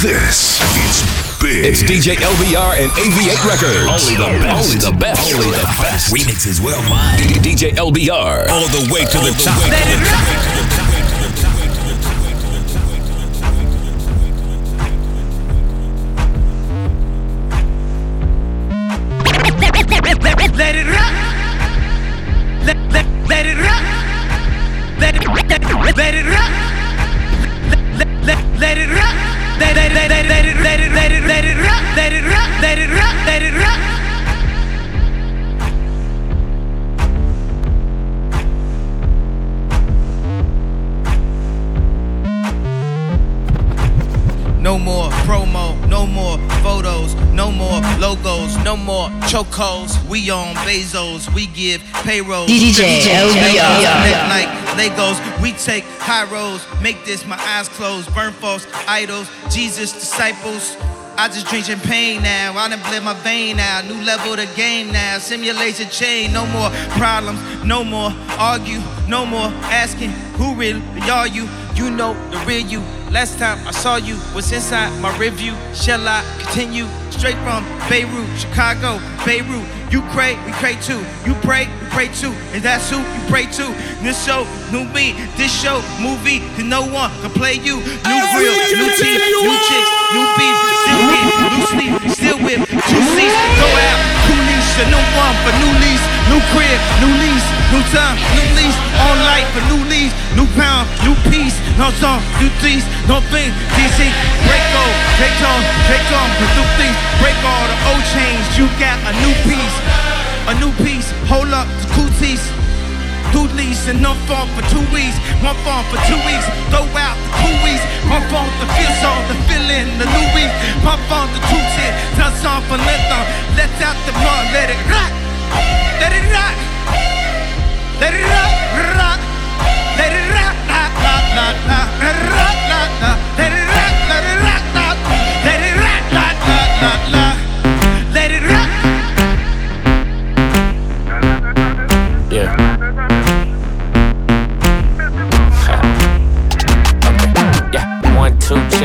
This is big. It's DJ LBR and AV8 Records. Only the best. Only the best. Only the best. Remixes worldwide. DJ LBR. All the way to the top. Let it rock. Let We on Bezos, we give payroll. DJ like Legos, we take high roads. Make this my eyes closed. Burn false idols, Jesus disciples. I just drink champagne now. I done bled my vein now. New level the game now. Simulation chain. No more problems. No more argue. No more asking who really are you. You know the real you. Last time I saw you was inside my review. Shall I continue? Straight from Beirut, Chicago, Beirut. You pray, we pray too. You pray, we pray too. And that's who you pray to. This show, new me. This show, movie, cause no one can play you. New grill, new team, new chicks, new beef. New sleep, still whip. Two seats, go out. Coolies, a new one for new lease. New crib, new lease, new time, new lease. On life, for new lease. New pound, new piece. No song, new things, no thing. DC, break all, take on, take on. New things, break all the old chains. You got a new piece, a new piece. Hold up, the cooties. Two and no phone for two weeks. One phone for two weeks. Throw out the coolies. One phone to feel so the feeling the new week. Pump on the two tip. Tell song for them. Let out the mud. Let it rock. Let it rock. Let it rock. Rock. Let it rock. Rock. Rock. Rock. Rock. Let it rock. Rock. Rock. Let it rock. Let it rock. Rock. Let it rock. Rock. Rock. Rock.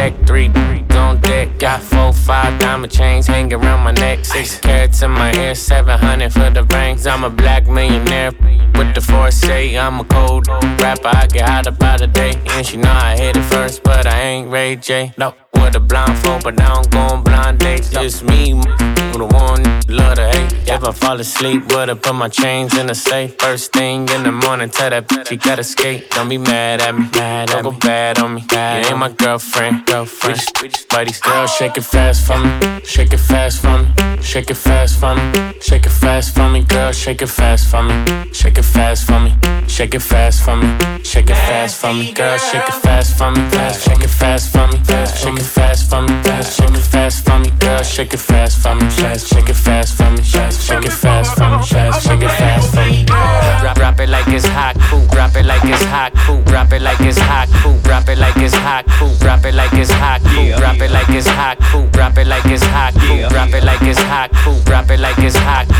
Check, three, on deck. Got four, five diamond chains hanging around my neck. Six carats in my ear, seven hundred for the rings. I'm a black millionaire with the foresight. I'm a cold rapper, I get hot about a day. And she know I hit it first, but I ain't Ray J. No, with a blindfold, but I don't go on blind dates. Just me, who the one love to hate. If I fall asleep, would I put my chains in the safe. First thing in the morning, tell that bitch she gotta skate. Don't be mad at me, mad don't go bad on me. You ain't my girlfriend, girlfriend. We just buddies, girl, shake it fast for me, shake it fast for me, shake it fast for me, shake it fast for me, girl, shake it fast for me, shake it fast for me, shake it fast for me, shake it fast for me, girl, shake it fast for me, fast, shake it fast for me, fast, shake it fast for me, fast, shake it fast for me, girl, shake it fast for me, fast, shake it fast for me, fast, shake it fast for me, fast, shake it fast for me. Drop, drop it like it's hot, cool. Drop it like it's hot, cool. Drop it like it's hot, cool. Drop it like it's hot, cool. Drop it like it's hot, cool. Drop it like it's hot, cool. Drop it like it's hot, cool. Drop it like it's hot, cool. Drop it like it's hot, cool.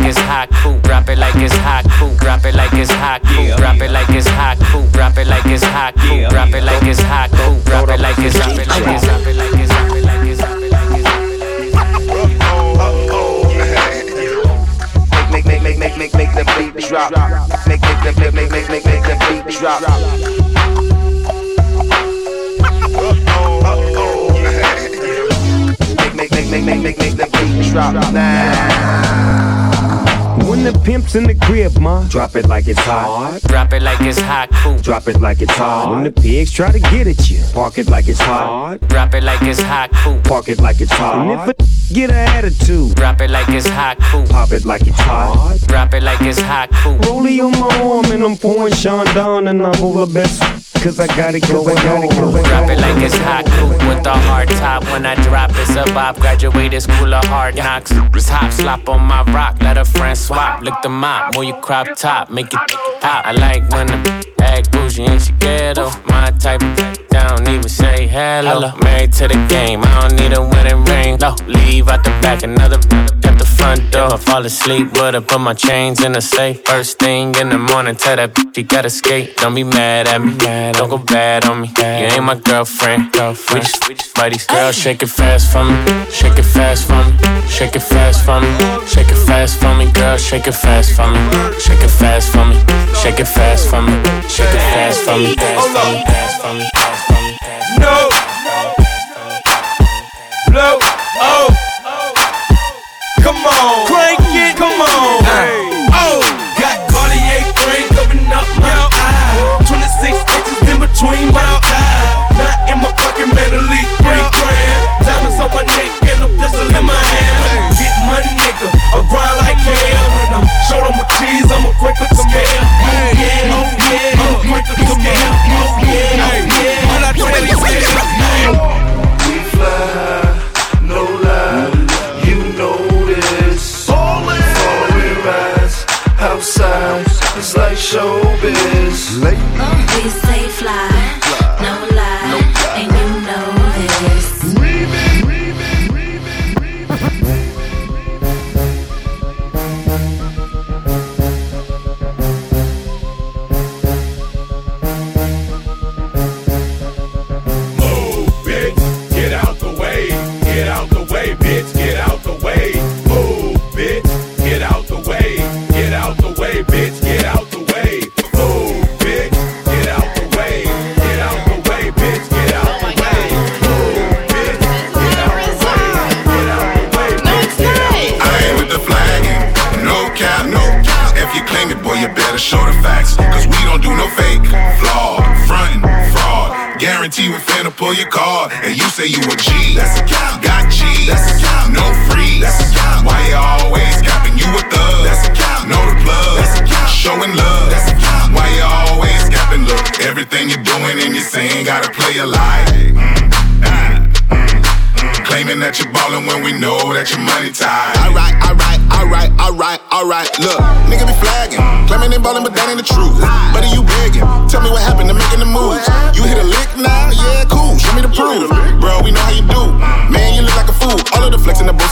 Like it's hot, cool. Drop it like it's hot, cool. Drop it like it's hot, cool. Drop it like it's hot, cool. Drop it like it's hot, cool. Drop it like it's hot, cool. Drop it like it's drop it like it's drop it like it's drop it like it's drop it like it's drop it like it's Make, make, make, make, make, make the beat drop. Make, make, make, make, make, make, make, make the beat drop. Make, make, make, make, make, make, make the beat drop. Nah. When the pimp's in the crib, ma, drop it like it's hot. Drop it like it's hot, cool. Drop it like it's hot. When the pigs try to get at you, park it like it's hot. Drop it like it's hot, cool. Park it like it's hot. And if a get an attitude, Drop it like it's hot, cool. pop it like it's hot. Drop it like it's hot, cool. Rollie on my arm and I'm pouring Chandon and I'm over best. Cause I got it going, got going. Drop it like it's hot, cool. With the hard top, when I drop, it's a bop. Graduated school of hard knocks. Top slop on my rock, let a friend swap. Lick the mop, move your crop top, make it pop. I like when the act bougie and she ghetto. My type, don't even say hello. Married to the game, I don't need a wedding ring. No, leave out the back, another at the front door. I fall asleep, but I put my chains in the safe. First thing in the morning, tell that bitch she gotta skate. Don't be mad at me. Don't go bad on me. You ain't my girlfriend, girlfriend. We just buddies. Girl, shake it fast for me, shake it fast for me, shake it fast for me, shake it fast for me. Girl, shake it fast for me, shake it fast for me, shake it fast for me, shake it fast for me, fast for me, fast for me, fast for me. No. Blow. Oh.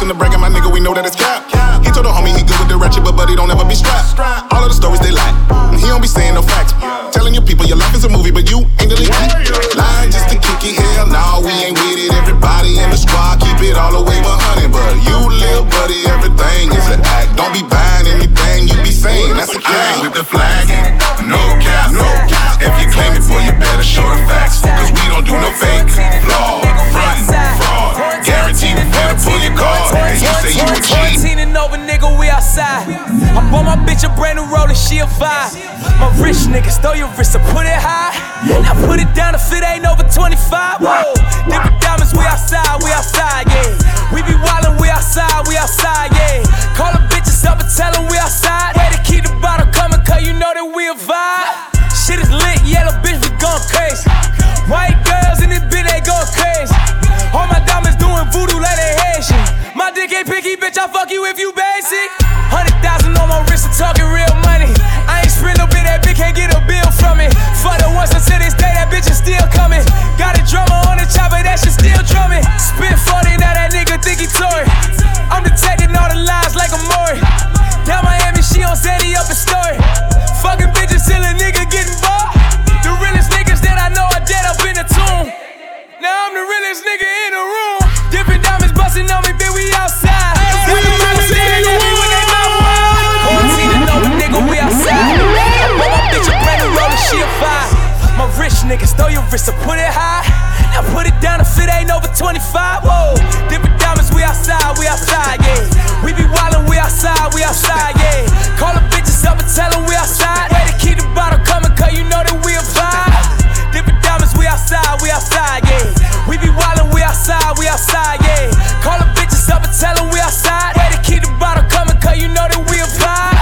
The bragging, my nigga, we know that it's cap. He told the homie he good with the ratchet, but buddy don't ever be strapped. All of the stories they lie. and He don't be saying no facts. Telling you people your life is a movie, but you ain't the lead. Lying just to kick it, hell no, we ain't with it. Everybody in the squad keep it all the way 100. But you, little buddy, everything is an act. Don't be buying anything you be saying. That's a gang with the flagging. Outside. I bought my bitch a brand new roller, she a vibe. My rich nigga throw your wrist, so put it high. Now put it down if it ain't over 25. Whoa, different diamonds, we outside, we outside, yeah. We be wildin', we outside, we outside, yeah. Call the bitches up and tell them we outside. Way to keep the bottle coming, cause you know that we a vibe. Shit is lit, yellow bitch, we gone crazy. White girls in this bitch, they go crazy. All my diamonds doing voodoo like they Haitian. My dick ain't picky, bitch, I fuck you if you basic. Wrist, so put it high. Now put it down if it ain't over 25. Whoa, different diamonds, we outside, we outside, yeah. We be wildin', we outside, we outside, yeah. Call the bitches up and tell them we outside. Way to keep the bottle coming, cause you know that we a vibe. Different diamonds, we outside, we outside, yeah. We be wildin', we outside, we outside, yeah. Call the bitches up and tell them we outside. Way to keep the bottle coming, cause you know that we a vibe.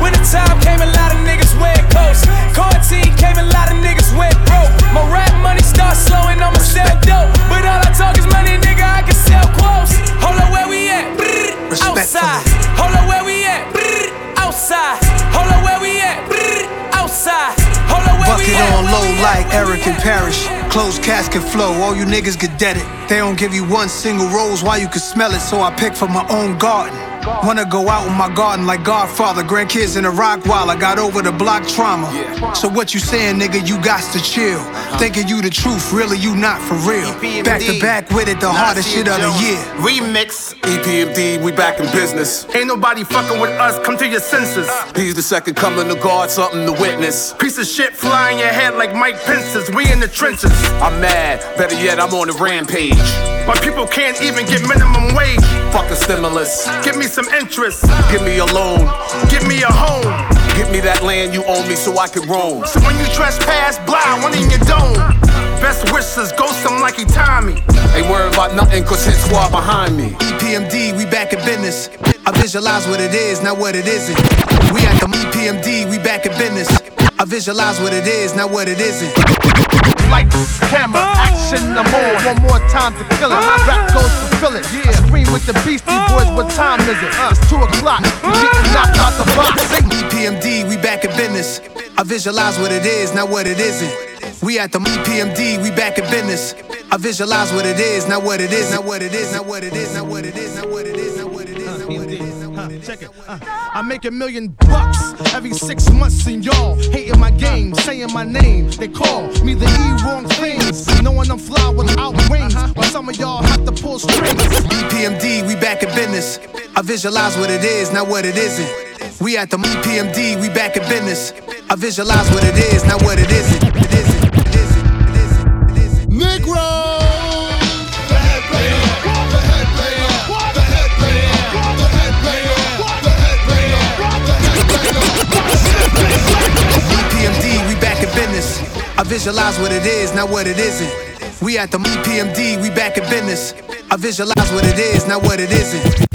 Winter time came, a lot of niggas wear coats. Quarantine came, a lot of niggas went broke. My rap money start slowing, I'ma sell dope. But all I talk is money, nigga, I can sell quotes. Hold up, where we at? Brrr, outside. Hold up, where we at? Brrr, outside. Hold up, where we at? Brrr, outside. Hold up, where we Bucket at? on low like Erick and Parrish. Closed casket flow, all you niggas get dead it. They don't give you one single rose, why you can smell it, so I pick from my own garden. Wanna go out in my garden like Godfather. Grandkids in a rock while I got over the block trauma. So what you saying, nigga? You got to chill. Thinking you the truth, really you not for real. Back to back with it, the hardest shit of the year. Remix. EPMD, we back in business. Ain't nobody fucking with us, come to your senses. Uh. He's the second coming of God, something to witness. Piece of shit flying your head like Mike Pence's. We in the trenches. I'm mad, better yet, I'm on a rampage. My people can't even get minimum wage. Fuck a stimulus. Give me some interest. Give me a loan. Give me a home. Give me that land you owe me so I can roam. So when you trespass, blind, one in your dome. Best wishes, go some like Tommy. Ain't worried about nothing, cause hit squad behind me. EPMD, we back in business. I visualize what it is, not what it isn't. We at the EPMD, we back in business. I visualize what it is, not what it isn't. Lights, camera, action, I'm on. One more time to kill it. My rap goes to fill it. Yeah. Scream with the Beastie Boys, what time is it? It's 2 o'clock. Knocked out the box. EPMD, we back in business. I visualize what it is, not what it isn't. We at the EPMD, we back in business. I visualize what it is, not what it is, not what it is, not what it is, not what it is, not what it is, not what it is, not what it is. Check it. Uh, I make a million bucks every six months, and y'all hating my game, saying my name. They call me the E wrong things, knowing I'm fly without wings. While some of y'all have to pull strings. EPMD, we back in business. I visualize what it is, not what it isn't. We at the EPMD, we back in business. I visualize what it is, not what it isn't. It isn't. It isn't. It isn't. It isn't. Negro. I visualize what it is, not what it isn't. We at the EPMD, we back in business. I visualize what it is, not what it isn't.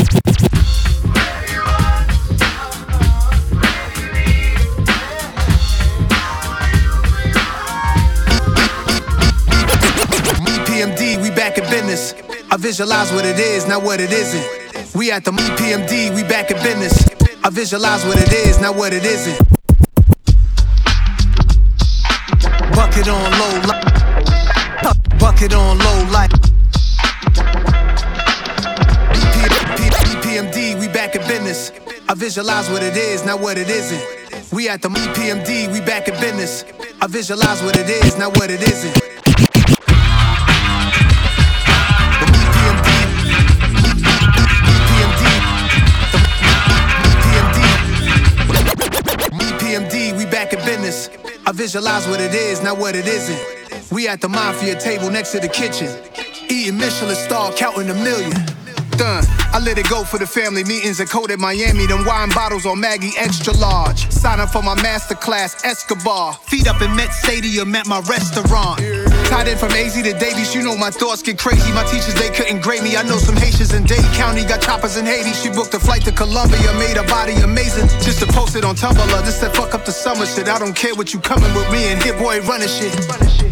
EPMD, we back in business. I visualize what it is, not what it isn't. We at the EPMD, we back in business. I visualize what it is, not what it isn't. Bucket on low light. Bucket on low. EPMD, we back in business. I visualize what it is, not what it isn't. We at the EPMD, we back in business. I visualize what it is, not what it isn't. Visualize what it is, not what it isn't. We at the mafia table next to the kitchen. Eating Michelin star, counting a million. Done. I let it go for the family meetings at Code at Miami. Them wine bottles on Maggie extra large. Sign up for my master class, Escobar. Feet up in Met Stadium at my restaurant. Tied in from AZ to Davies, you know my thoughts get crazy. My teachers, they couldn't grade me. I know some Haitians in Dade County got choppers in Haiti. She booked a flight to Colombia, made her body amazing. Just to post it on Tumblr. This that fuck up the summer shit. I don't care what you coming with me and Hit Boy running shit.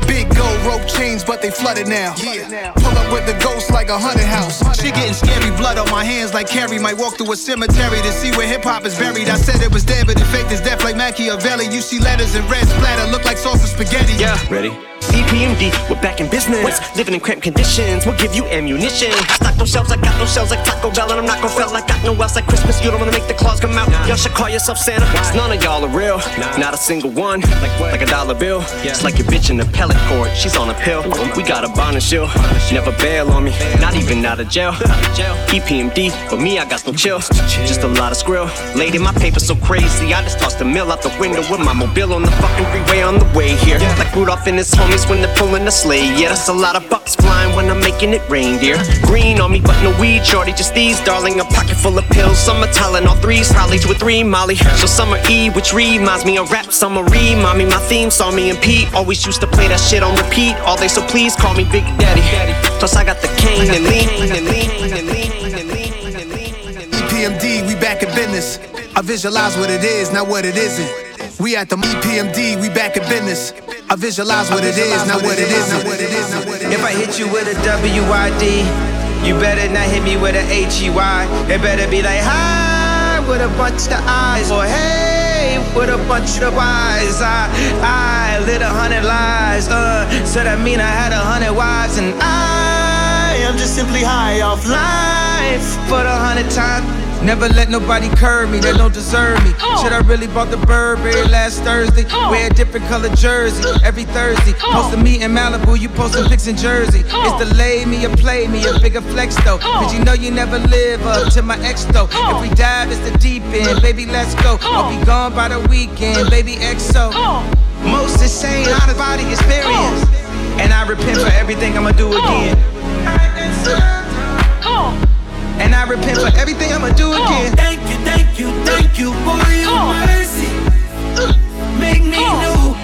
Big gold rope chains, but they flooded now. Yeah. Pull up with the ghost like a haunted house. She getting scary, blood on my hands like Carrie. Might walk through a cemetery to see where hip hop is buried. I said it was dead, but it faked is death like Makaveli. You see letters in red splatter, look like sauce of spaghetti. Yeah, ready? EPMD, we're back in business. Living in cramped conditions, we'll give you ammunition. I Stock those shelves, I got those shells like Taco Bell, and I'm not gonna fail. I got no else like Christmas. You don't wanna make the claws come out. Y'all should call yourself Santa. Cause none of y'all are real, not a single one. Like a dollar bill. It's like your bitch in the pellet court, she's on a pill. We got a bond and shield. Never bail on me, not even out of jail. EPMD, for me, I got no chill. Just a lot of skrill. Lady, my paper so crazy, I just tossed the mill out the window with my mobile on the fucking freeway on the way here. Like Rudolph and his when they're pulling a sleigh. Yeah, that's a lot of bucks flying when I'm making it reindeer. Green on me, but no weed, shorty, just these. Darling, a pocket full of pills. Some are all threes, probably two or three Molly. So summer E, which reminds me of rap. Summer E. mommy, my theme saw me and Pete. Always used to play that shit on repeat. All day, so please call me Big Daddy. Plus I got the cane and lean and lean and lean and lean and lean. EPMD, we back in business. I visualize what it is, not what it isn't. We at the EPMD, we back in business. I visualize what it is, not what it isn't. What it is, if I hit you with a WID, you better not hit me with a HEY. It better be like hi with a bunch of eyes, or hey with a bunch of eyes. I I lit a hundred lies, uh, so that mean I had a hundred wives, and I am just simply high off life. But a hundred times Never let nobody curb me that don't deserve me. Should I really bought the Burberry last Thursday? Wear a different color jersey every Thursday. Post a meet in Malibu, you posting pics in Jersey. It's delay me or play me, a bigger flex though. Cause you know you never live up to my ex though. If we dive, it's the deep end, baby, let's go. I'll be gone by the weekend, baby, XO. Most insane out of body experience. And I repent for everything I'ma do again. And I repent for everything I'ma do again. Thank you, thank you, thank you for your mercy. Make me new.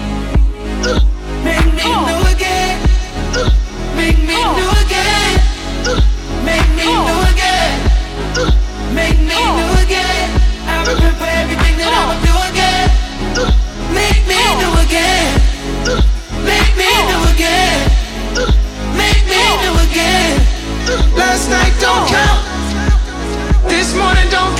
Make me new again. Make me new again. Make me new again. Make me new again. I repent for everything that I'ma do again. Make me new again. Make me new again. Make me new again. Last night don't count. This morning don't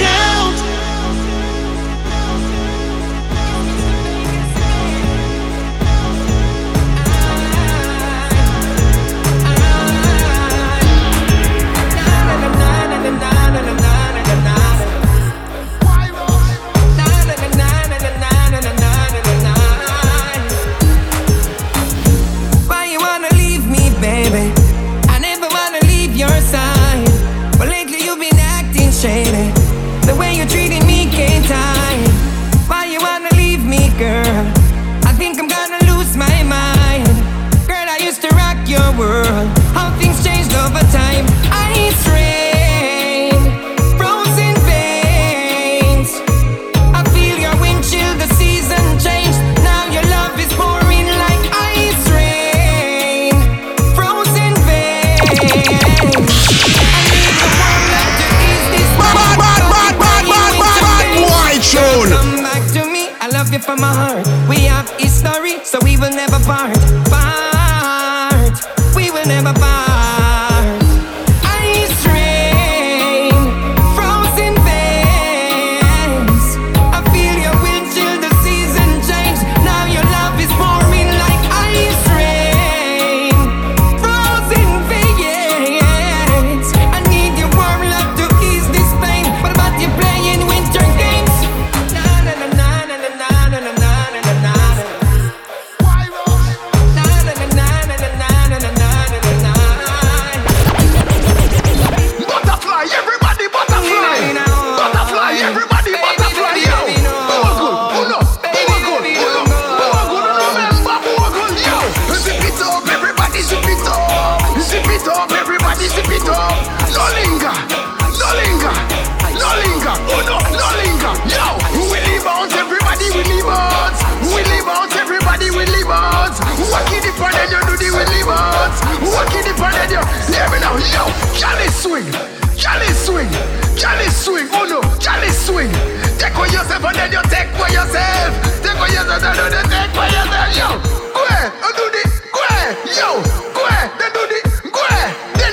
out. Walk in the front and you do the leave out. Walk in the front and you, hear me now, yo. Cali swing, Cali swing, Cali swing, oh no, Cali swing. Take for yourself and then you take for yourself. Take for yourself and then you take for yourself, yo. Go ahead, and do the, go ahead, yo. Go ahead, then do the,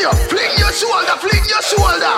you fling your shoulder, fling your shoulder,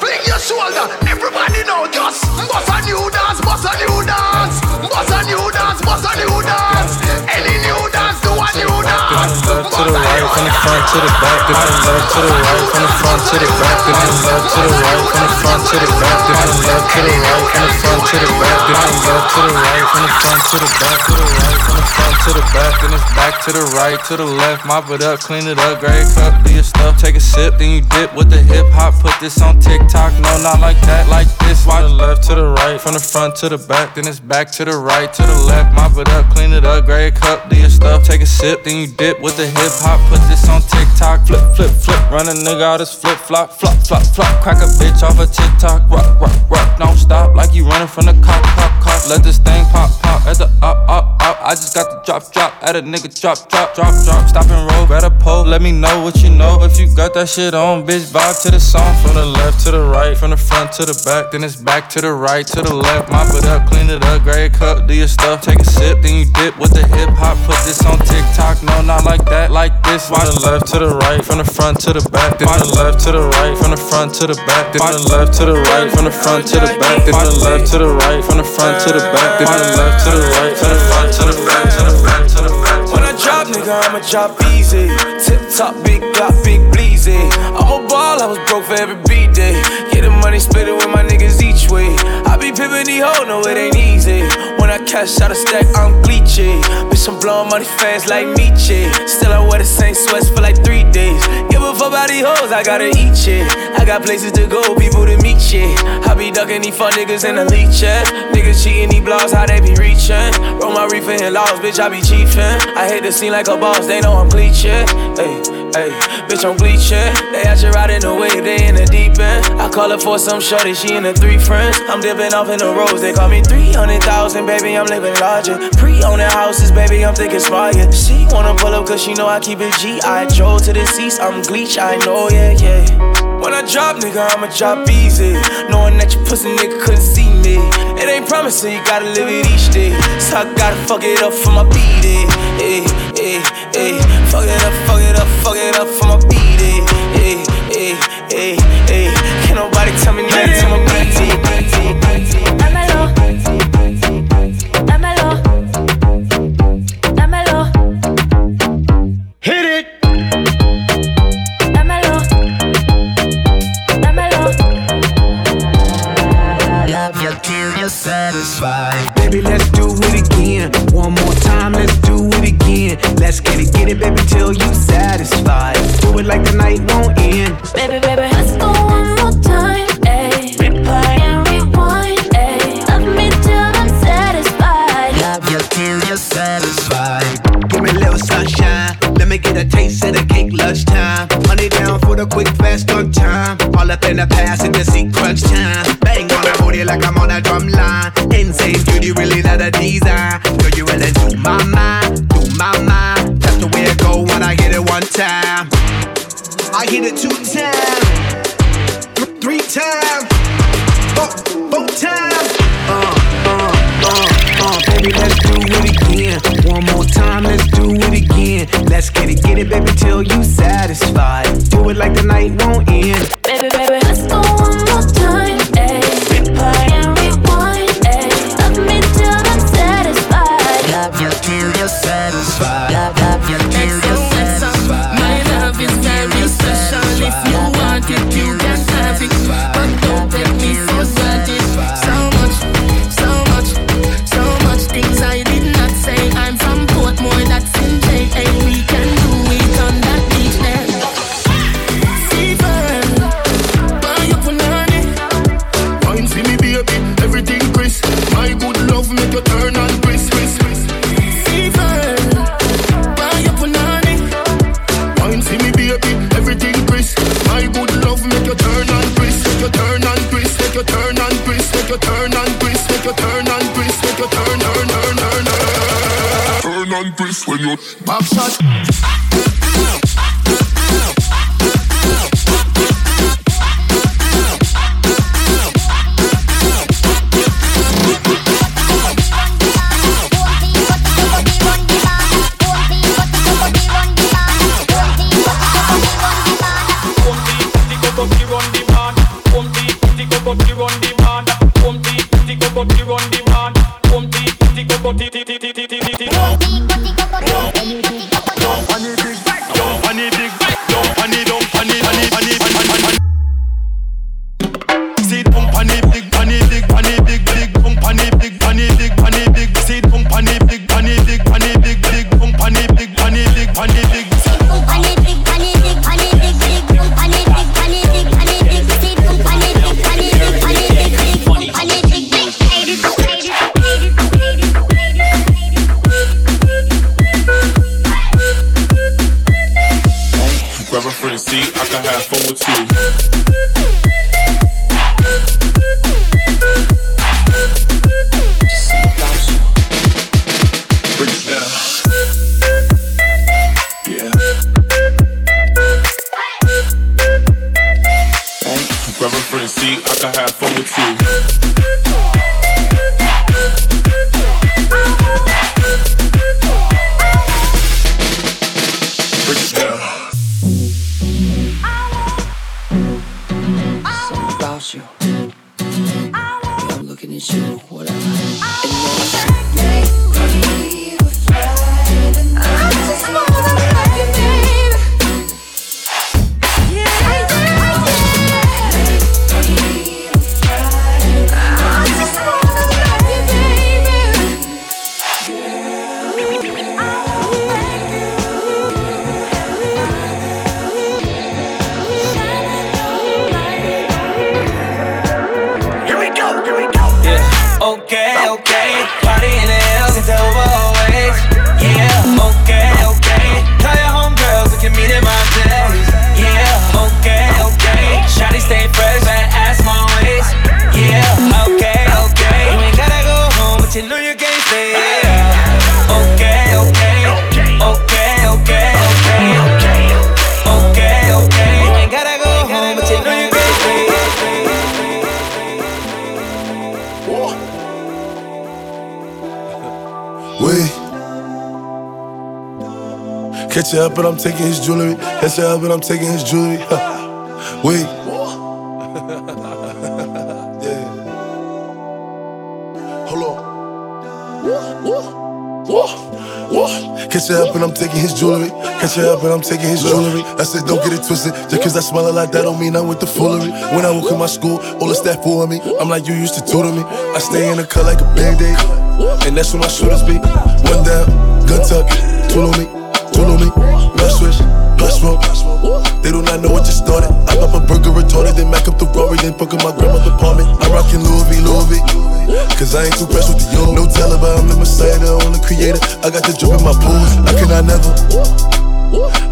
fling your shoulder. Everybody know, just bust a new dance, bust a new dance, bust a new dance, bust a new dance. Any new dance, do a new dance. left to the right, from the front to the back, the left to the right, from the front to the back, the left to the right, from the front to the back, the left to the right, from the front to the back, the left to the right, from the front to the back, to the right, from the front to the back, then it's back to the right, to the left, mop it up, clean it up, grade cup, do your stuff, take a sip, then you dip with the hip hop, put this on TikTok, no, not like that, like this, from the left to the right, from the front to the back, then it's back to the right, to the left, mop it up, clean it up, grade cup, do your stuff, take a sip, then you dip with the hip hop, put this on TikTok, flip, flip, flip, run a nigga out his flip flop, flop, flop, flop, crack a bitch off a TikTok, rock, rock, rock, don't stop like you running from the cop, cop, cop, let this thing pop, pop, at the up, up, up, I just got the drop, drop, at a nigga drop, drop, drop, drop, stop and roll, grab a pole, let me know what you know, if you got that shit on, bitch, vibe to the song, from the left to the right, from the front to the back, then it's back to the right, to the left, mop it up, clean it up, grade cup, do your stuff, take a sip, then you dip with the hip hop, put this on TikTok, no, not like that, like this, from the left to the right, from the front to the back, then the left to the right, from the front to the back, then the left to the right, from the front to the back, then the left to the right, from the front to the back, then the left to the right, from the front to the back. When I drop, nigga, I'ma drop easy. Tip top, big clock, big bleezy. I'm a ball I was broke for every beat day. Get the money, split it with my niggas each way. I be pimpin' these hoes, no, it ain't easy. When I cash out a stack, I'm bleachy. Bitch, I'm blowing money fast like Meechie. Still, I wear the same sweats for like three days. Give a fuck about these hoes, I gotta eat shit. I got places to go, people to meet shit. I be ducking these fun niggas in the leech. Niggas cheating these blogs, how they be reaching. Roll my reefer in laws, bitch, I be chiefin'. I hit the scene like a boss, they know I'm bleaching. Hey, bitch, I'm bleaching. They out you riding the wave, they in the deep end. I call her for some shorty, she in the three friends. I'm dipping off in the roads, they call me 300,000, baby, I'm living larger. Pre owning houses, baby, I'm thinking smart, yeah. She wanna pull up cause she know I keep it G. I drove to the seats, I'm bleach, I know, yeah, yeah. When I drop, nigga, I'ma drop easy. Knowing that you pussy nigga couldn't see me. It ain't promising, you gotta live it each day. So I gotta fuck it up for my beat it. Hey, hey, hey. Fuck it up, fuck it up, it up for my it. Can't nobody tell me nothing to my beat again. Let's get it, get it, baby, till you satisfied. Do it like the night won't end. Baby, baby, let's go one more time. Ayy. Replay and rewind. Ayy. Love me till I'm satisfied. Love you till you're satisfied. Give me a little sunshine. Let me get a taste of the cake lunchtime. Money down for the quick, fast on time. All up in the passenger seat, crunch time. Bang on that booty like I'm on a drum line. Insane beauty, really not a design. Time. I hit it two times, th- three times, four, four times. Uh, uh, uh, uh, baby, let's do it again. One more time, let's do it again. Let's get it, get it, baby, till you satisfied. Do it like the night won't end. When you back shot. Okay, okay. Party in the hills, it's over always. Catch it up and I'm taking his jewelry. Catch it up and I'm taking his jewelry. Wait. yeah. Hold on. Catch it up and I'm taking his jewelry. Catch it up and I'm taking his jewelry. I said, don't get it twisted. Just cause I smell like that don't mean I'm with the foolery. When I walk in my school, all the staff for me. I'm like, you used to tutor me. I stay in the cut like a band-aid. And that's where my shooters be. One down, gun tuck, tool on me, tool on me. Blood switch, smoke. They do not know what just started. I pop a burger retarded, then Mac up the Rory, then fuck my grandma's apartment. I'm rocking Louis Louis. Cause I ain't too pressed with the yo. No Taliban, I'm the messiah, the only creator. I got the drip in my pool. I cannot never.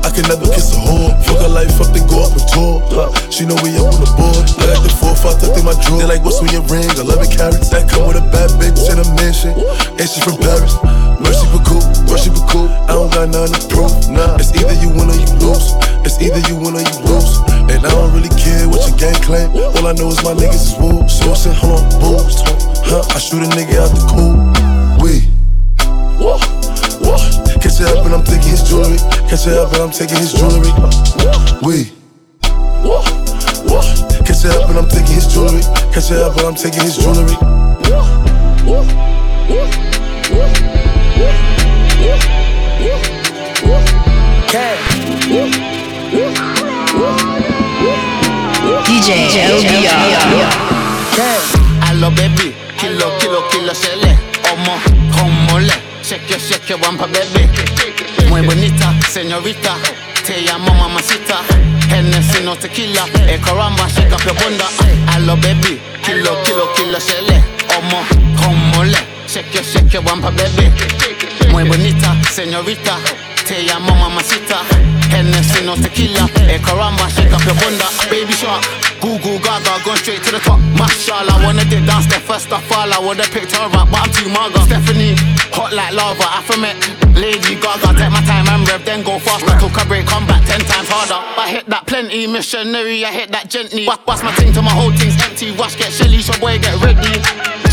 I can never kiss a whore. Fuck her life up, then go up and tour. She know we up on the board. I got the four, five tucked in my drawer. They like, what's on your ring? 11 carats. That come with a bad bitch in a mansion. And she from Paris. Mercy for cool, mercy for cool. I don't got nothing to prove. Nah, it's either you win or you lose. It's either you win or you lose. And I don't really care what your gang claim. All I know is my niggas is woo. Sourcing, hold on, booze. Huh, I shoot a nigga out the cool. We. Kiss up and I'm taking his jewelry. We. Can't you help I'm taking his jewelry. Can't you help I'm taking his jewelry. DJ I love baby, kilo kilo kilo sele, ọmọ ọmọlẹ, ṣẹkẹ ṣẹkẹ wampa baby bonita, señorita. Te llamo mamacita. Hennessy no tequila. Eh caramba, shake up your bunda Allo baby, kilo, kilo, kilo sele Omo, homole Shake your, shake your wampa baby. Muy bonita, señorita. Te llamo mamacita. Hennessy no tequila. Eh caramba, shake up your bunda Baby shark Google Gaga, gone straight to the top. Mashallah, wanna dip down step first of all. I would've picked her up, but I'm too maga. Stephanie, hot like lava, I Afromet. Lady Gaga, take my time and rev, then go faster. Took a break, come back ten times harder. I hit that plenty, missionary, I hit that gently. Bust, bust my ting till my whole thing's empty. Wash, get shelly, your boy, get ready.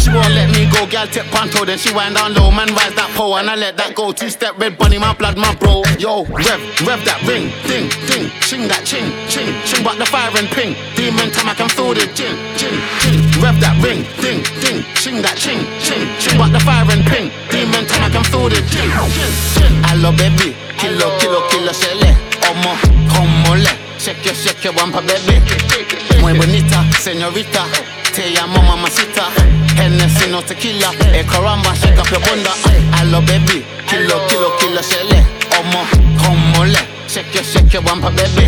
She won't let me go, gal tip panto, then she wind down low. Man rise that pole, and I let that go. Two step red bunny, my blood, my bro. Yo, rev, rev that ring, ding, ding, ching that ching, ching, ching, back the fire and ping. Demon time I can feel the gin, gin, gin. Rev that ring, ding, ding, ching that ching, ching, ching, back the fire and ping. Demon time I can feel the gin, gin, gin. Hello baby, kilo, kilo, kilo, shele, omo, homole. Shake your, shake your wampa baby. Muy bonita, señorita. Te llamo mamacita. Hennessy no tequila. Eh caramba, shake up your bunda. Hello baby, kilo, kilo, kilo, shele, omo, homole. Shake your, shake your wampa baby.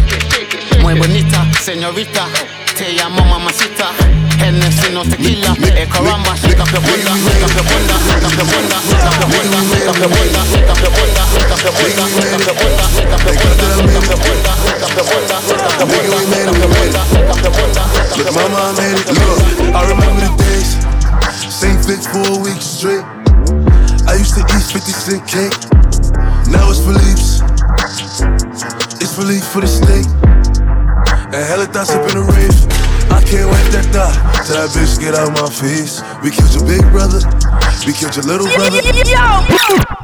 Muy bonita, señorita. Te llamo mamacita. Hennessy no tequila. Eh caramba, shake up your bunda, shake up your bunda, shake up your bunda, shake up your bunda, shake up your bunda, shake up your bunda, shake up your bunda, shake up your bunda, shake up your bunda, shake up your bunda, shake up your bunda, shake up your bunda, shake up your bunda, shake up your bunda, shake up your Look, mama, I made it. Look, I remember the days. Same fits for a week straight. I used to eat 50 cent cake. Now it's Philippe's. It's Philippe for the steak. And hella thoughts up in the rave. I can't wait that thought till that bitch get out my face. We killed your big brother. We killed your little brother. Yo,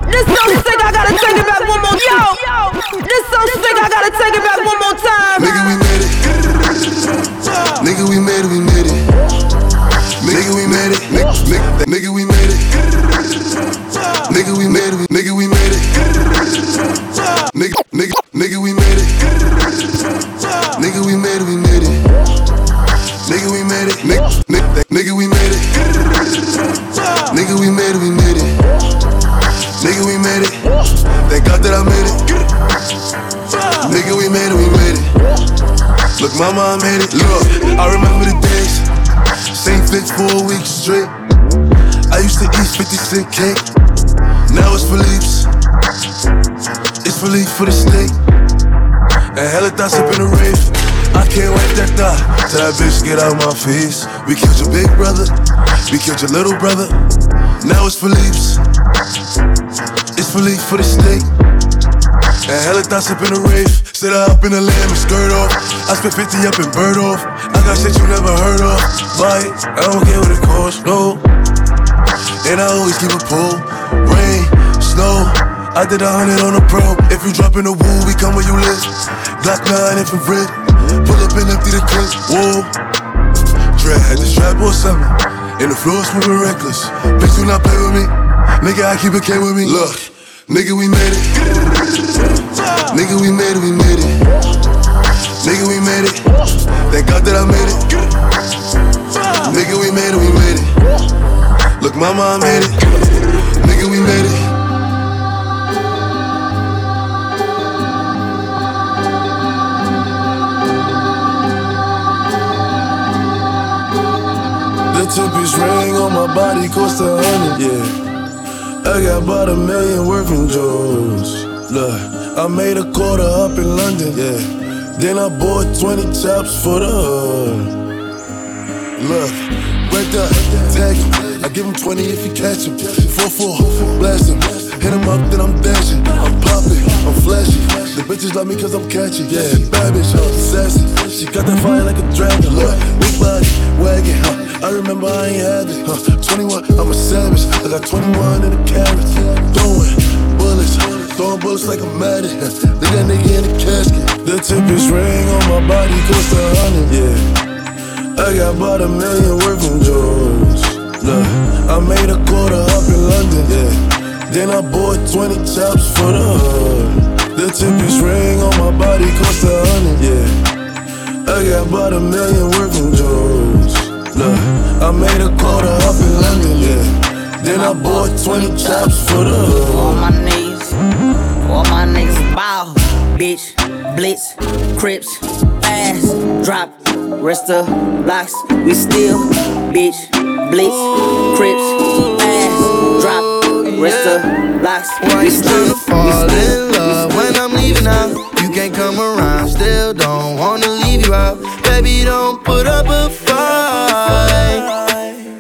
this so sick, I gotta take it back one more Yo, this so sick, I gotta take it back one more time. Nigga, we made it. Nigga, we made it, we made it. Nigga, we made it. Nigga, we made it. Nigga, we made it. Mama, made it. Look, I remember the days. Same fits for a week straight. I used to eat 50 cent cake. Now it's Philippe's. It's Philippe for the steak. And hella thoughts up in the rave. I can't wait that thought Tell that bitch get out my face. We killed your big brother. We killed your little brother. Now it's Philippe's. It's Philippe for the steak. And hella thoughts up in the rave. Sit up in the lamb and skirt off. I spent 50 up in Bergdorf. I got shit you never heard of. Buy I don't care what it costs, no. And I always keep a pull. Rain, snow, I did a hundred on the pro. If you drop in the woo, we come where you live. Glock 9 infrared. Pull up and empty the clip. Whoa. Dread had the strap or something. And the floor moving reckless. Bitch, do not play with me. Nigga, I keep it K with me. Look, nigga, we made it. Nigga, we made it, we made it. Nigga, we made it. Thank God that I made it. Nigga, we made it, we made it. Look, mama, I made it. Nigga, we made it. The tempest ring on my body cost a hundred, yeah. I got about a million worth in jewels. Look, I made a quarter up in London, yeah. Then I bought 20 tops for the hood. Look, right there, tag him. I give him 20 if he catch him. 4-4, blast him. Hit him up, then I'm dashing. I'm popping, I'm flashy. The bitches love me cause I'm catchy. Yeah, bad bitch, huh? sassy. She got that fire like a dragon. Look, big body, wagon, huh? I remember I ain't had it, huh? 21, I'm a savage. I got 21 in the carrot. Throwing bullets, throwing bullets like I'm mad at him. Leave that nigga in the casket. The tempest ring on my body cost a hundred, yeah. I got about a million worth in jewels. Look, I made a quarter up in London, yeah. Then I bought 20 tops for the hood. The tempest ring on my body cost a hundred, yeah. I got about a million worth in jewels. Look, I made a quarter up in London, yeah. Then I bought 20 tops for the hood. On my knees, all my niggas bow. Bitch, blitz, crips, ass, drop, rest of blocks. We still, bitch, blitz, crips, fast, drop, rest of blocks. We you still, fall in love when I'm leaving out? You can't come around, still don't wanna leave you out. Baby, don't put up a fight.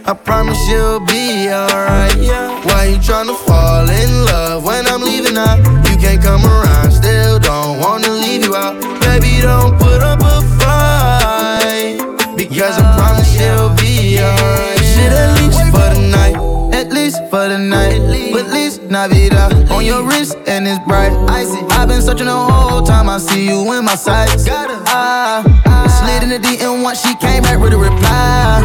I promise you'll be alright. Yeah. Why you tryna fall in love when I'm leaving out? You can't come around, still don't wanna leave you out. Baby, don't put up a fight. Because I promise you'll be alright. Shit, at least for the night. At least for the night. At least Navidad on your wrist and it's bright. Icy. I've been searching the whole time. I see you in my sights. Ah, slid in the DM once she came back with a reply.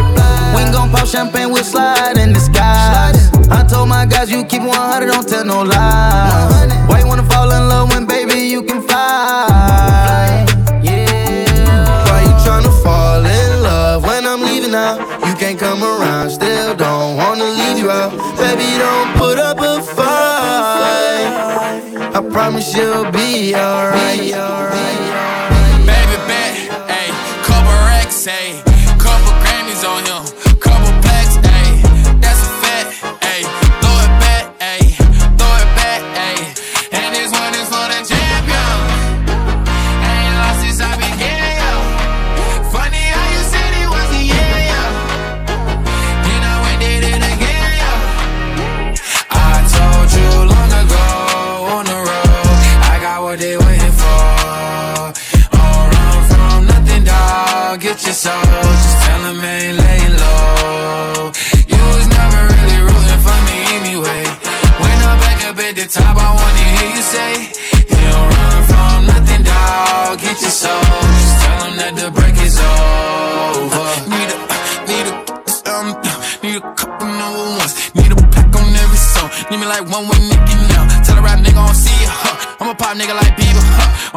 We ain't gon' pop champagne, we'll slide in the skies. I told my guys you keep 100, don't tell no lies. Why you wanna fall in love when baby you can fly? Yeah. Why you tryna fall in love when I'm leaving out? You can't come around, still don't wanna leave you out. Baby, don't put up a fight. I promise you'll be alright. Bet, ayy, couple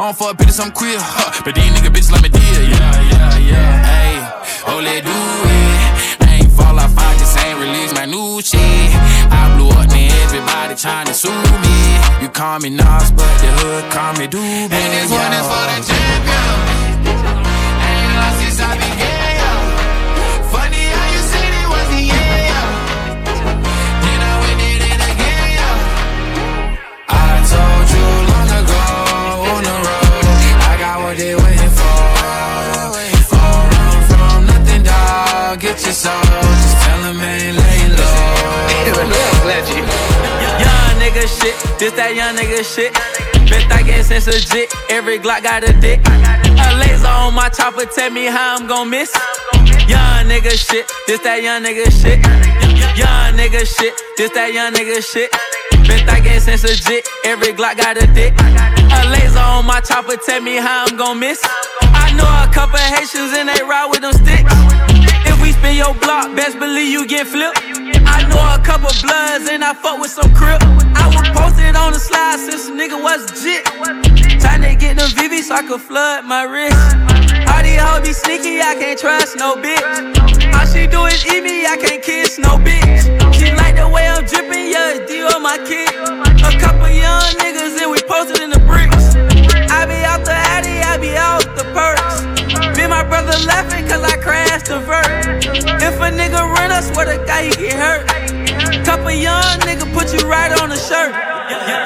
don't fuck bitches, I'm queer, huh? But these nigga bitches let me deal, yeah, yeah, yeah. Hey, oh, let do it. I ain't fall off, I just ain't release my new shit. I blew up, then everybody tryna sue me. You call me Nas, but the hood call me Doobie. And this one is for the champion. Shit, this that young nigga shit. Been thinking since legit, every Glock got a dick. A laser on my chopper, tell me how I'm gon' miss. Young nigga shit, this that young nigga shit. Young nigga shit, this that young nigga shit. Been thinking since legit, every Glock got a dick. A laser on my chopper, tell me how I'm gon' miss. I know a couple Haitians and they ride with them sticks. If we spin your block, best believe you get flipped. I know a couple bloods and I fuck with some crip. Nigga was legit. Tryna get them VV so I could flood my wrist. All these hoes be sneaky, I can't trust no bitch. All she do is eat me, I can't kiss no bitch. She like the way I'm dripping, yeah, D on my kid. A couple young niggas and we posted in the bricks. I be out the Addy, I be out the perks. Me my brother laughing cause I crashed the vert. If a nigga run, I swear to God he get hurt. Couple young nigga put you right on the shirt.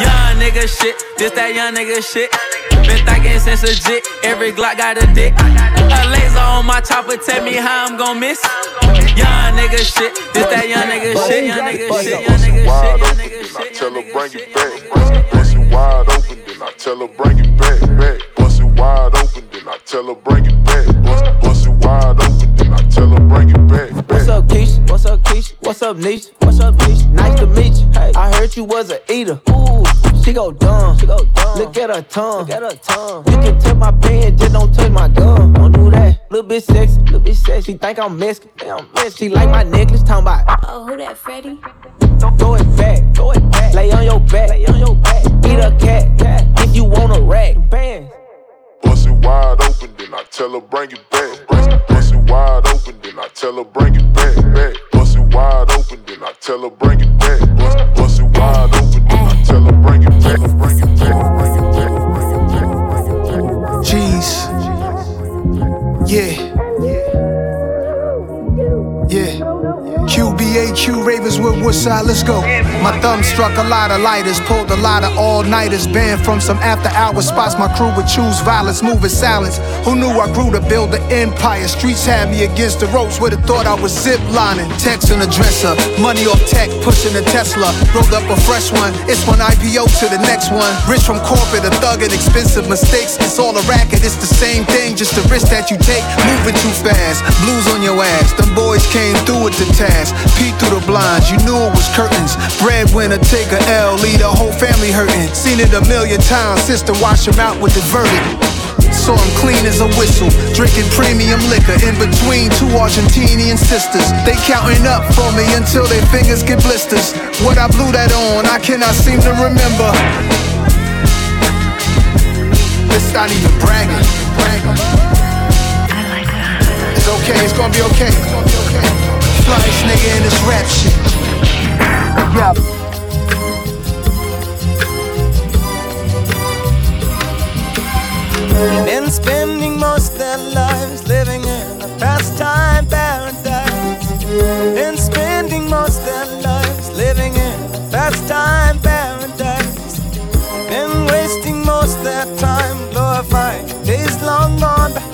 Young nigga shit, this that young nigga shit. Been thinking since legit, every Glock got a dick. A laser on my chopper, tell me how I'm gon' miss. Young nigga shit, this that young nigga shit, young nigga shit, young nigga shit, young nigga shit. I tell her bring it back. Bust it wide open, then I tell her bring it back, back. Bust it wide open, then I tell her bring it back. Bust, bust it wide open, then I tell her bring it back, back. What's up, Keisha? What's up, Keisha? What's up, Nisha? What's up, Nisha? Nice to meet you. Hey, I heard you was a eater. Ooh, she go dumb. She go dumb. Look at her tongue. Look at her tongue. You can touch my pen, just don't touch my gun. Don't do that. Little bit sexy, little bit sexy. She think I'm Mexican. Think I'm Mexican. She like my necklace, talking about. Oh, who that, Freddie? Throw it back, throw it back. Lay on your back, lay on your back. Eat a cat, cat. If you want a rack, bands. Bust it wide open, then I tell her bring it back. Bust, bust it wide open, then I tell her bring it back, back. Bust it wide open, then I tell her bring it back. Bust, bust it wide open, then I tell her bring it back, bring it back, bring it back. Jeez. Yeah. Yeah. QBAQ Ravenswood Woodside, let's go. My thumb struck a lot of lighters, pulled a lot of all nighters, banned from some after hour spots. My crew would choose violence, moving silence. Who knew I grew to build an empire? Streets had me against the ropes, would have thought I was zip lining. Text on the dresser, money off tech, pushing a Tesla. Rolled up a fresh one, it's one IPO to the next one. Rich from corporate, a thug and expensive mistakes. It's all a racket, it's the same thing, just the risk that you take. Moving too fast, blues on your ass. Them boys came through with the task. Peek through the blinds, you knew it was curtains. Breadwinner, take a L, leave the whole family hurting. Seen it a million times, sister wash him out with the verdict. Saw him clean as a whistle, drinking premium liquor in between two Argentinian sisters. They counting up for me until their fingers get blisters. What I blew that on, I cannot seem to remember. It's not even bragging. It's okay, it's gonna be okay. It's gonna be okay. Flyest nigga in this rap shit. Been spending most their lives living in a pastime paradise. Been spending most their lives living in a pastime paradise. Been wasting most their time glorifying days long gone behind.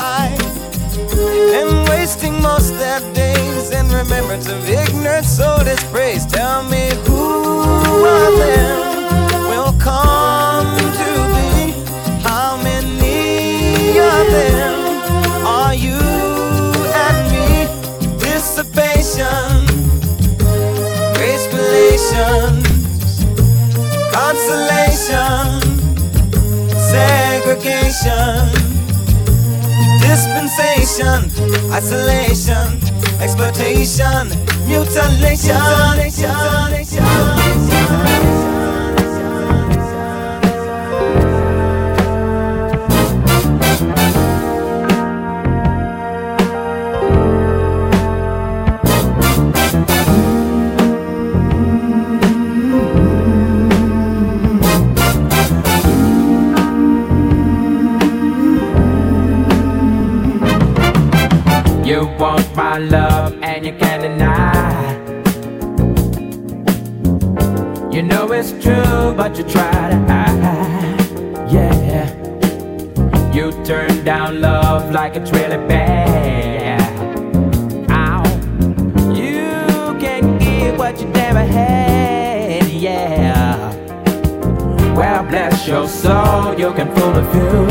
Been wasting most their days in remembrance of ignorance, so dispraise. Tell me who of them will come to thee? How many of them are you and me? Dissipation, gracefulation, consolation, segregation, dispensation, isolation, exploitation, mutilation. My love and you can't deny. You know it's true, but you try to hide. Yeah. You turn down love like it's really bad. Ow. You can't give what you never had. Yeah. Well, bless your soul, you can fool a few.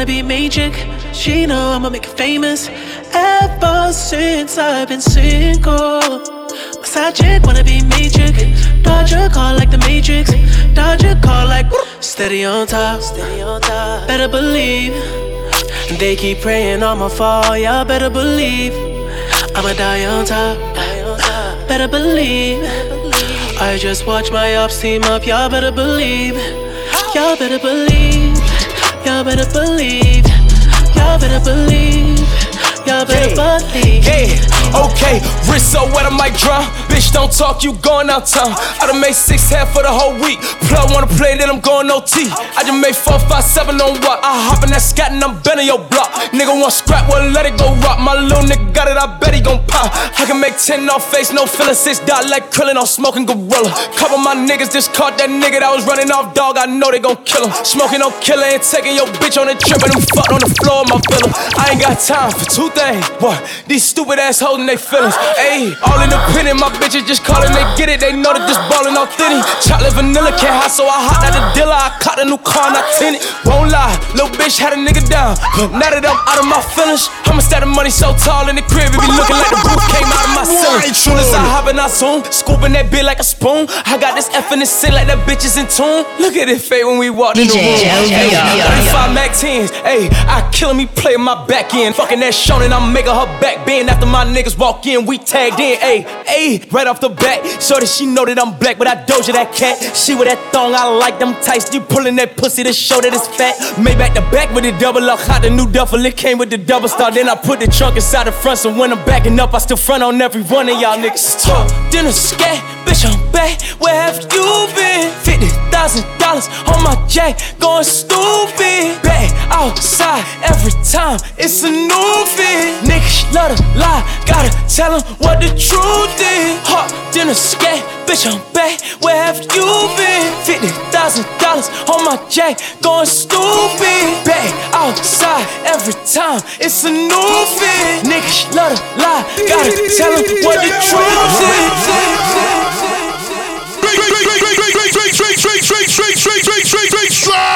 Wanna be magic. She know I'ma make it famous. Ever since I've been single. My side chick wanna be magic. Dodge a call like the Matrix. Dodge a call like steady on top. Steady on top. Better believe. They keep praying on my fall. Y'all better believe. I'ma die on top. Better believe. I just watch my ops team up. Y'all better believe. Y'all better believe. Y'all better believe. Y'all better believe. Y'all better believe. Yeah, okay, wrist so wet I might drown. Bitch, don't talk, you going out town. I done made six half for the whole week. Plug wanna play, then I'm going OT. I just made four, five, seven on what? I hop in that scat and I'm bending your block. Nigga want scrap, well let it go rock. My little nigga got it, I bet he gon' pop. I can make ten off face, no feeling. Six dot like Krillin on smoking gorilla. Couple my niggas just caught that nigga that was running off dog. I know they gon' kill him. Smoking no killer and taking your bitch on a trip and them fucked on the floor of my villa. I ain't got time for two things. What? These stupid ass holding they feelings. Ayy, all independent, my bitches just callin', they get it. They know that this ballin' authentic. Chocolate vanilla can't hide, so I hot out the dealer. I caught a new car, not tinted. Won't lie, little bitch had a nigga down. But now that I'm out of my feelings, I'ma stack the money so tall in the crib, it be looking like the roof came out of my ceiling. Soon as I hop in, I zoom, scooping that bit like a spoon. I got this F in the sin like that bitch is in tune. Look at it fade when we walk in the room. 35 Mac 10s, ayy, I killin' me playing my back end. Fucking that Shonen, I'm making her back bend after my niggas walk in. We tagged in, ayy, ayy, right off the bat. So that she know that I'm black, but I doja that cat. She with that thong, I like them tights. You pulling that pussy to show that it's fat. Made back to back with the double up, hot the new duffel. It came with the double star. Then I put the trunk inside the front, so when I'm backing up, I still front on every one of y'all niggas. Talk, then a scat, bitch, I'm back. Where have you been? Fifty thousand dollars on my jack, going stupid. Back outside every time, it's a new fit. Niggas love to lie, gotta tell 'em what the truth is. Hot dinner scat, bitch, I'm back. Where have you been? Fifty thousand dollars on my jack, going stupid. Back outside every time, it's a new fit. Niggas love to lie, gotta tell 'em what the truth is. Straight, straight, straight, straight, straight, straight, straight, straight, straight, straight, straight.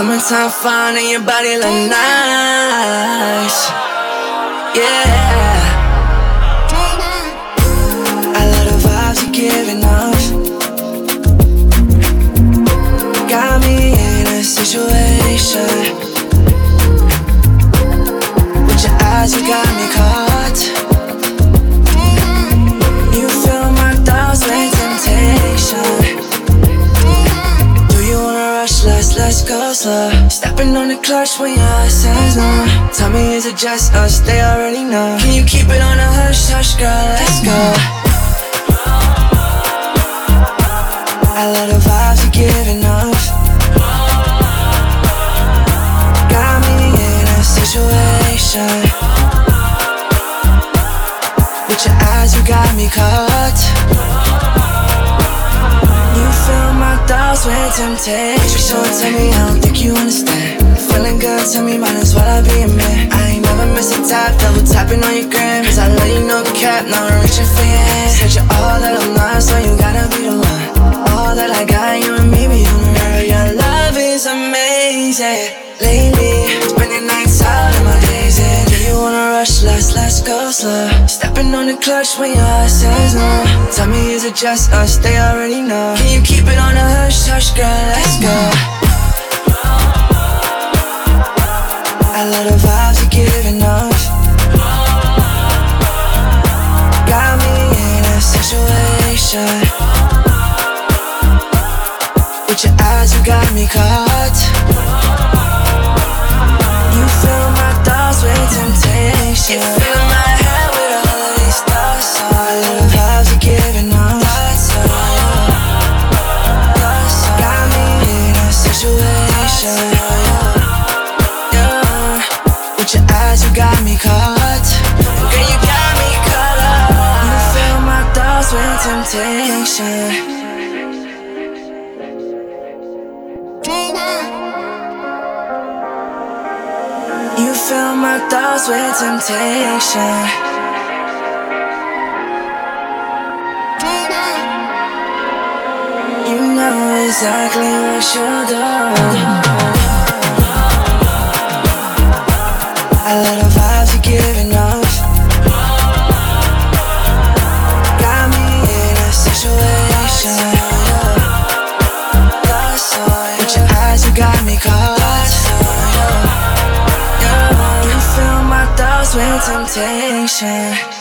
Summertime fine and your body look nice. Yeah. I love the vibes you're giving off. Got me in a situation. With your eyes, you got me caught. You fill my thoughts with temptation. Do you wanna rush? Let's let's go slow. Stepping on the clutch when your says no. Tell me is it just us? They already know. Can you keep it on a hush hush, girl? Let's go. I love the vibes you're giving off. Got me in a situation. With your eyes, you got me caught. Fill my thoughts with temptation. So tell me, I don't think you understand. Feeling good, tell me, might as well I be a man. I ain't never miss a tap, double tapping on your gram. Cause I let you know cap, now I'm reaching for your hand. Said you're all that I'm not, so you gotta be the one. All that I got, you and me be on the road. Your love is amazing. Lately, spending nights out in my days. Do you wanna rush? Let's let's go slow. Stepping on the clutch when your heart says no. Tell me, is it just us? They already know. Can you keep it on a hush hush, girl? Let's go. I love the vibes you're giving off. Got me in a situation. With your eyes, you got me caught. You fill my thoughts with temptation. You fill my fill my thoughts with temptation. You know exactly what you're doing. I love the vibes you're giving off. Got me in a situation. Lost on. With your eyes, you got me caught. With temptation.